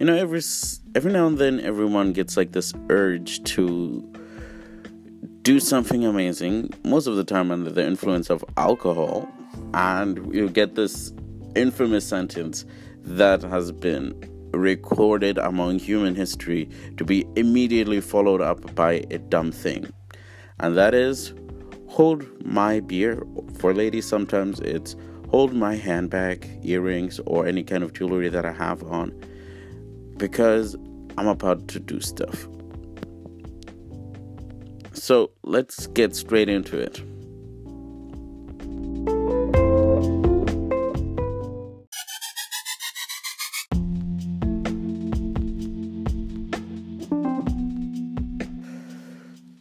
you know, every every now and then, everyone gets like this urge to do something amazing. Most of the time, under the influence of alcohol, and you get this infamous sentence that has been recorded among human history to be immediately followed up by a dumb thing, and that is hold my beer. For ladies, sometimes it's hold my handbag, earrings, or any kind of jewelry that I have on because I'm about to do stuff. So let's get straight into it.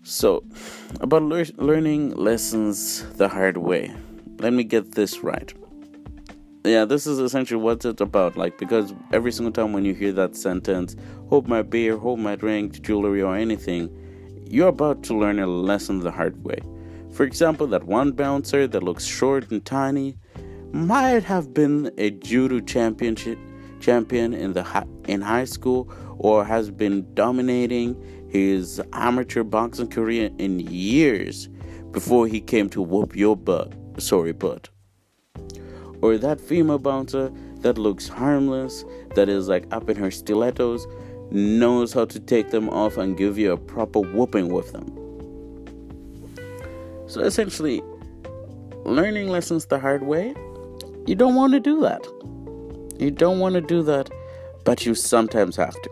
So, about lear- learning lessons the hard way. Let me get this right. Yeah, this is essentially what it's about. Like, because every single time when you hear that sentence, hold my beer, hold my drink, jewelry, or anything, you're about to learn a lesson the hard way. For example, that one bouncer that looks short and tiny might have been a judo championship champion in the in high school or has been dominating his amateur boxing career in years before he came to whoop your butt. Sorry, butt. Or that female bouncer that looks harmless, that is like up in her stilettos, knows how to take them off and give you a proper whooping with them. So essentially, learning lessons the hard way, you don't want to do that. You don't want to do that, but you sometimes have to.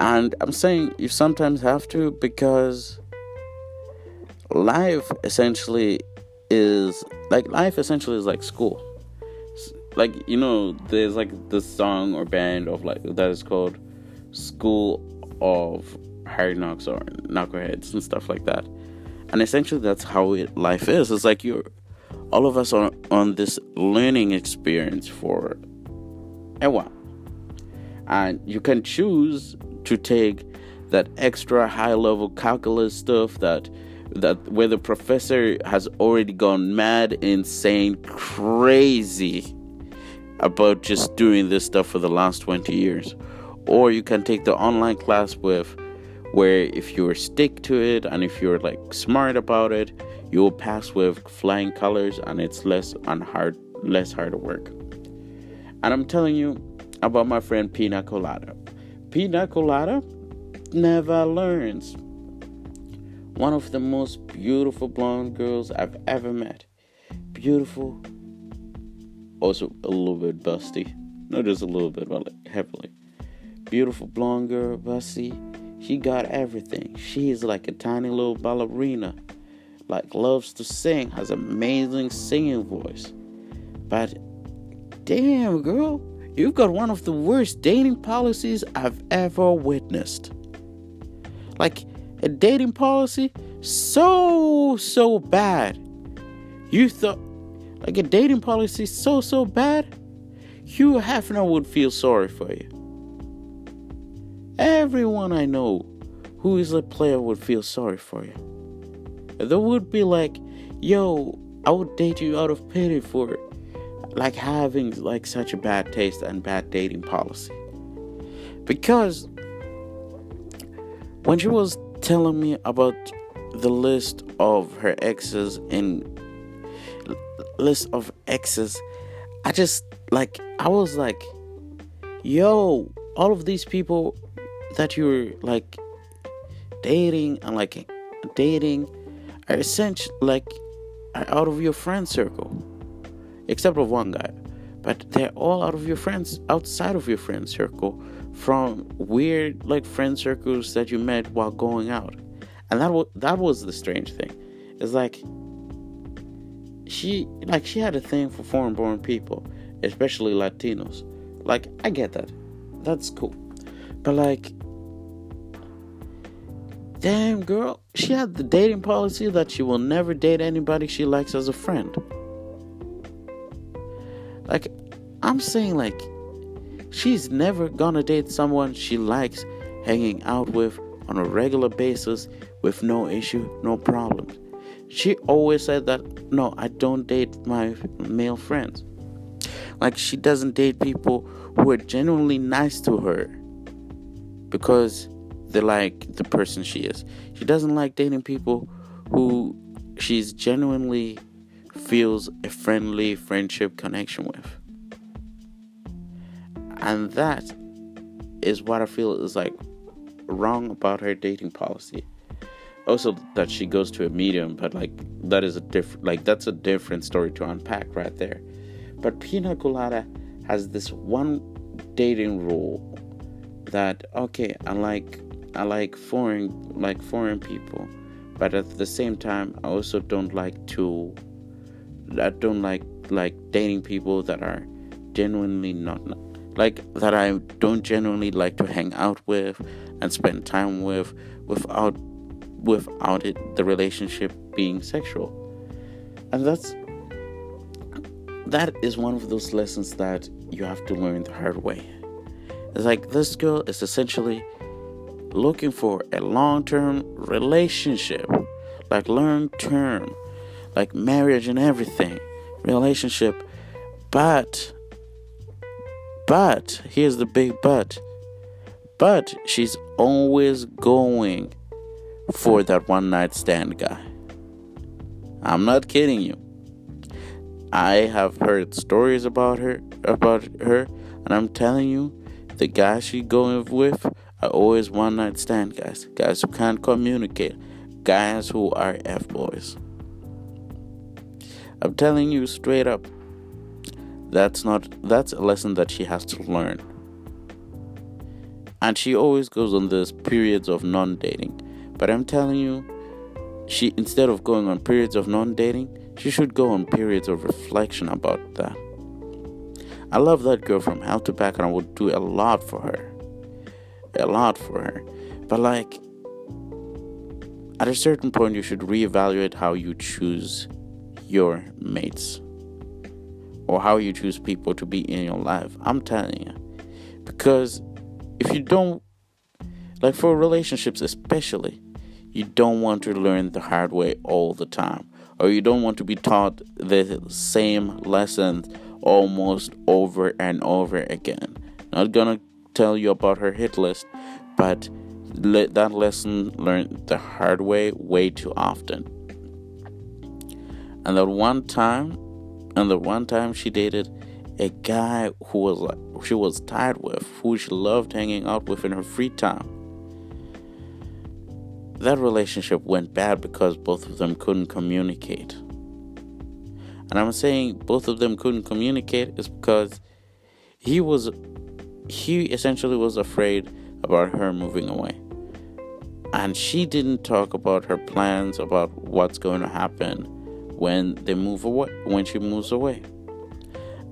And I'm saying you sometimes have to because life essentially is like life essentially is like school. Like you know, there's like this song or band of like that is called School of Hard Knocks or Knuckleheads and stuff like that. And essentially, that's how it, life is. It's like you're all of us are on this learning experience for a while, and you can choose to take that extra high level calculus stuff that that where the professor has already gone mad, insane, crazy about just doing this stuff for the last 20 years. Or you can take the online class with where if you stick to it and if you're like smart about it, you will pass with flying colors and it's less on hard less hard work. And I'm telling you about my friend Pina Colada. Pina Colada never learns. One of the most beautiful blonde girls I've ever met. Beautiful, also a little bit busty. Not just a little bit, but like heavily. Beautiful blonde girl, busty. She got everything. She's like a tiny little ballerina. Like loves to sing, has amazing singing voice. But damn girl, You've got one of the worst dating policies I've ever witnessed. Like a dating policy so, so bad. You thought, like a dating policy so, so bad, Hugh Hefner would feel sorry for you. Everyone I know who is a player would feel sorry for you. They would be like, yo, I would date you out of pity for like having like such a bad taste and bad dating policy because when she was telling me about the list of her exes and list of exes i just like i was like yo all of these people that you're like dating and like dating are essentially like are out of your friend circle except for one guy. But they're all out of your friends, outside of your friend circle, from weird like friend circles that you met while going out. And that that was the strange thing. It's like she like she had a thing for foreign born people, especially Latinos. Like I get that. That's cool. But like damn girl, she had the dating policy that she will never date anybody she likes as a friend. Like, I'm saying, like, she's never gonna date someone she likes hanging out with on a regular basis with no issue, no problems. She always said that, no, I don't date my male friends. Like she doesn't date people who are genuinely nice to her because they like the person she is. She doesn't like dating people who she's genuinely feels a friendly friendship connection with. And that is what I feel is like wrong about her dating policy. Also that she goes to a medium, but like that is a different like that's a different story to unpack right there. But Pina Colada has this one dating rule that okay, I like I like foreign like foreign people, but at the same time I also don't like to I don't like like dating people that are genuinely not like that I don't genuinely like to hang out with and spend time with without without it the relationship being sexual. And that's that is one of those lessons that you have to learn the hard way. It's like this girl is essentially looking for a long-term relationship, like long-term, like marriage and everything, relationship, but but here's the big but. But she's always going for that one night stand guy. I'm not kidding you. I have heard stories about her about her and I'm telling you the guys she going with are always one night stand guys. Guys who can't communicate. Guys who are F boys. I'm telling you straight up. That's not that's a lesson that she has to learn. And she always goes on this periods of non-dating. But I'm telling you, she instead of going on periods of non-dating, she should go on periods of reflection about that. I love that girl from hell to back and I would do a lot for her. A lot for her. But like at a certain point you should reevaluate how you choose your mates or how you choose people to be in your life. I'm telling you. Because if you don't, like for relationships especially, you don't want to learn the hard way all the time. Or you don't want to be taught the same lessons almost over and over again. Not gonna tell you about her hit list, but let that lesson learned the hard way way too often. And that one time and the one time she dated a guy who was like she was tired with, who she loved hanging out with in her free time. That relationship went bad because both of them couldn't communicate. And I'm saying both of them couldn't communicate is because he was he essentially was afraid about her moving away. And she didn't talk about her plans about what's going to happen when they move away when she moves away.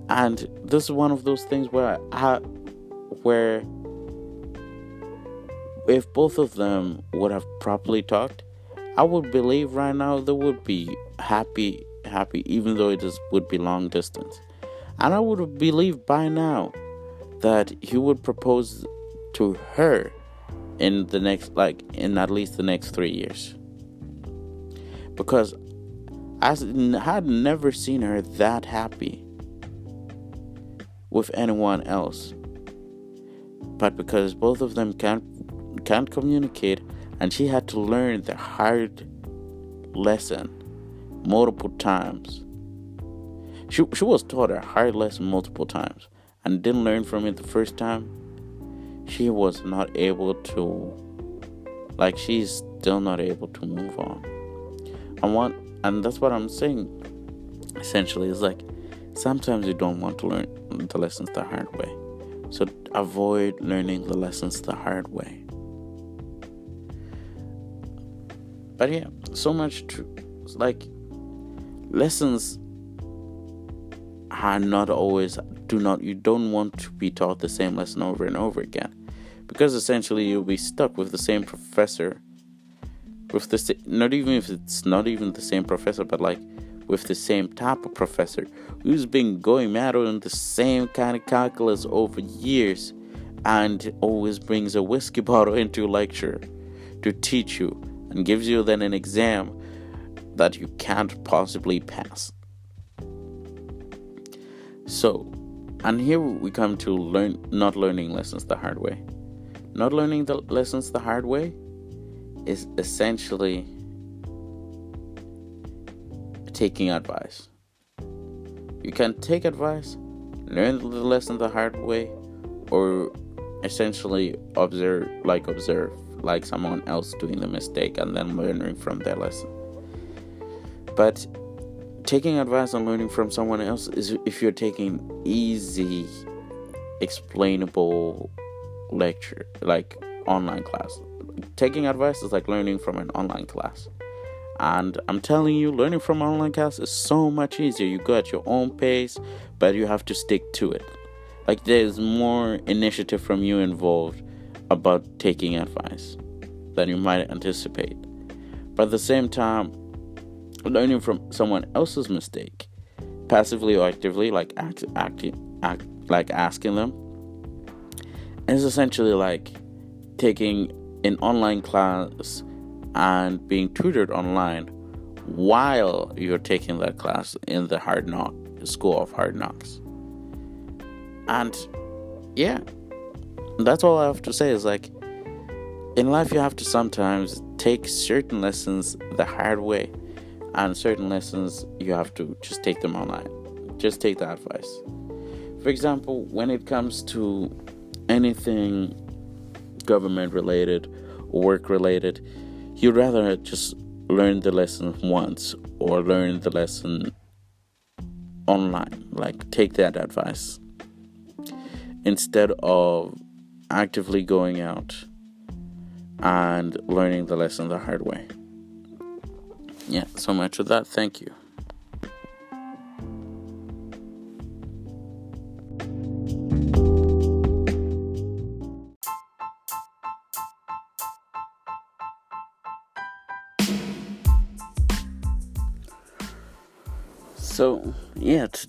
And this is one of those things where I, where if both of them would have properly talked i would believe right now they would be happy happy even though it is would be long distance. And i would believe by now that he would propose to her in the next like in at least the next three years. Because I had never seen her that happy with anyone else. But because both of them can't can't communicate and she had to learn the hard lesson multiple times. She she was taught a hard lesson multiple times and didn't learn from it the first time. She was not able to like she's still not able to move on. I want and that's what I'm saying. Essentially, is like sometimes you don't want to learn the lessons the hard way, so avoid learning the lessons the hard way. But yeah, so much true. Like lessons are not always do not you don't want to be taught the same lesson over and over again because essentially you'll be stuck with the same professor with the not even if it's not even the same professor, but like with the same type of professor who's been going mad on the same kind of calculus over years and always brings a whiskey bottle into lecture to teach you and gives you then an exam that you can't possibly pass. So, and here we come to learn not learning lessons the hard way. Not learning the lessons the hard way is essentially taking advice. You can take advice, learn the lesson the hard way, or essentially observe, like observe, like someone else doing the mistake and then learning from their lesson. But taking advice and learning from someone else is if you're taking easy, explainable lecture, like online class. Taking advice is like learning from an online class. And I'm telling you, learning from online class is so much easier. You go at your own pace, but you have to stick to it. Like there's more initiative from you involved about taking advice than you might anticipate. But at the same time, learning from someone else's mistake, passively or actively, like act, acting, act, like asking them, is essentially like taking an online class and being tutored online while you're taking that class in the hard knock school of hard knocks. And yeah, that's all I have to say is like in life you have to sometimes take certain lessons the hard way and certain lessons you have to just take them online. Just take the advice. For example, when it comes to anything government related or work related, you'd rather just learn the lesson once or learn the lesson online. Like, take that advice instead of actively going out and learning the lesson the hard way. Yeah, so much of that. Thank you.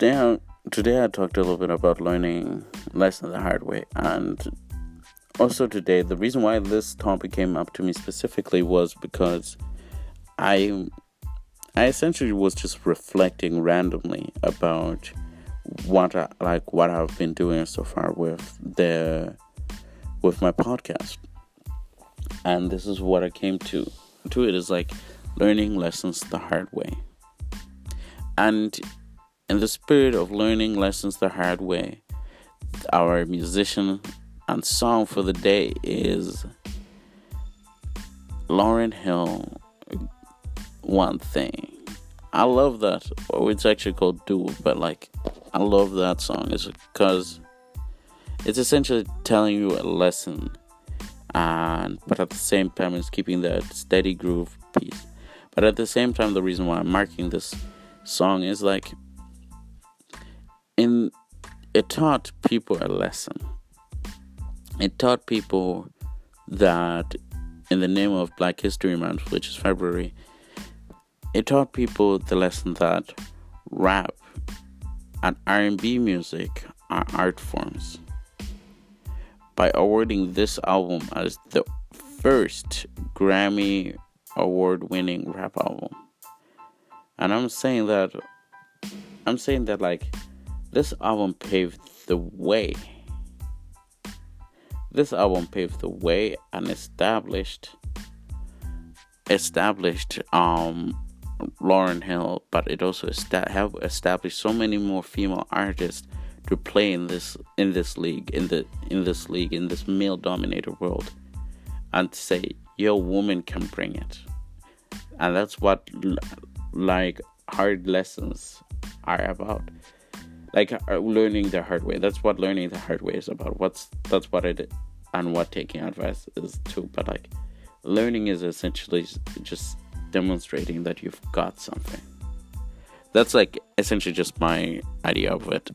Today I, today I talked a little bit about learning lessons the hard way, and also today the reason why this topic came up to me specifically was because I I essentially was just reflecting randomly about what I, like what I've been doing so far with the with my podcast, and this is what I came to to it is like learning lessons the hard way. And in the spirit of learning lessons the hard way, our musician and song for the day is Lauryn Hill. One thing. I love that. Oh, it's actually called Do, but like, I love that song. It's because it's essentially telling you a lesson, and but at the same time, it's keeping that steady groove piece. But at the same time, the reason why I'm marking this song is like it taught people a lesson. It taught people that in the name of Black History Month, which is February, it taught people the lesson that rap and R&B music are art forms. By awarding this album as the first Grammy award winning rap album and I'm saying that I'm saying that like this album paved the way. This album paved the way and established established um Lauryn Hill, but it also esta- have established so many more female artists to play in this in this league in the in this league in this male dominated world and say your woman can bring it and that's what like hard lessons are about like uh, learning the hard way. That's what learning the hard way is about. What's that's what it and what taking advice is too. But like learning is essentially just demonstrating that you've got something. That's like essentially just my idea of it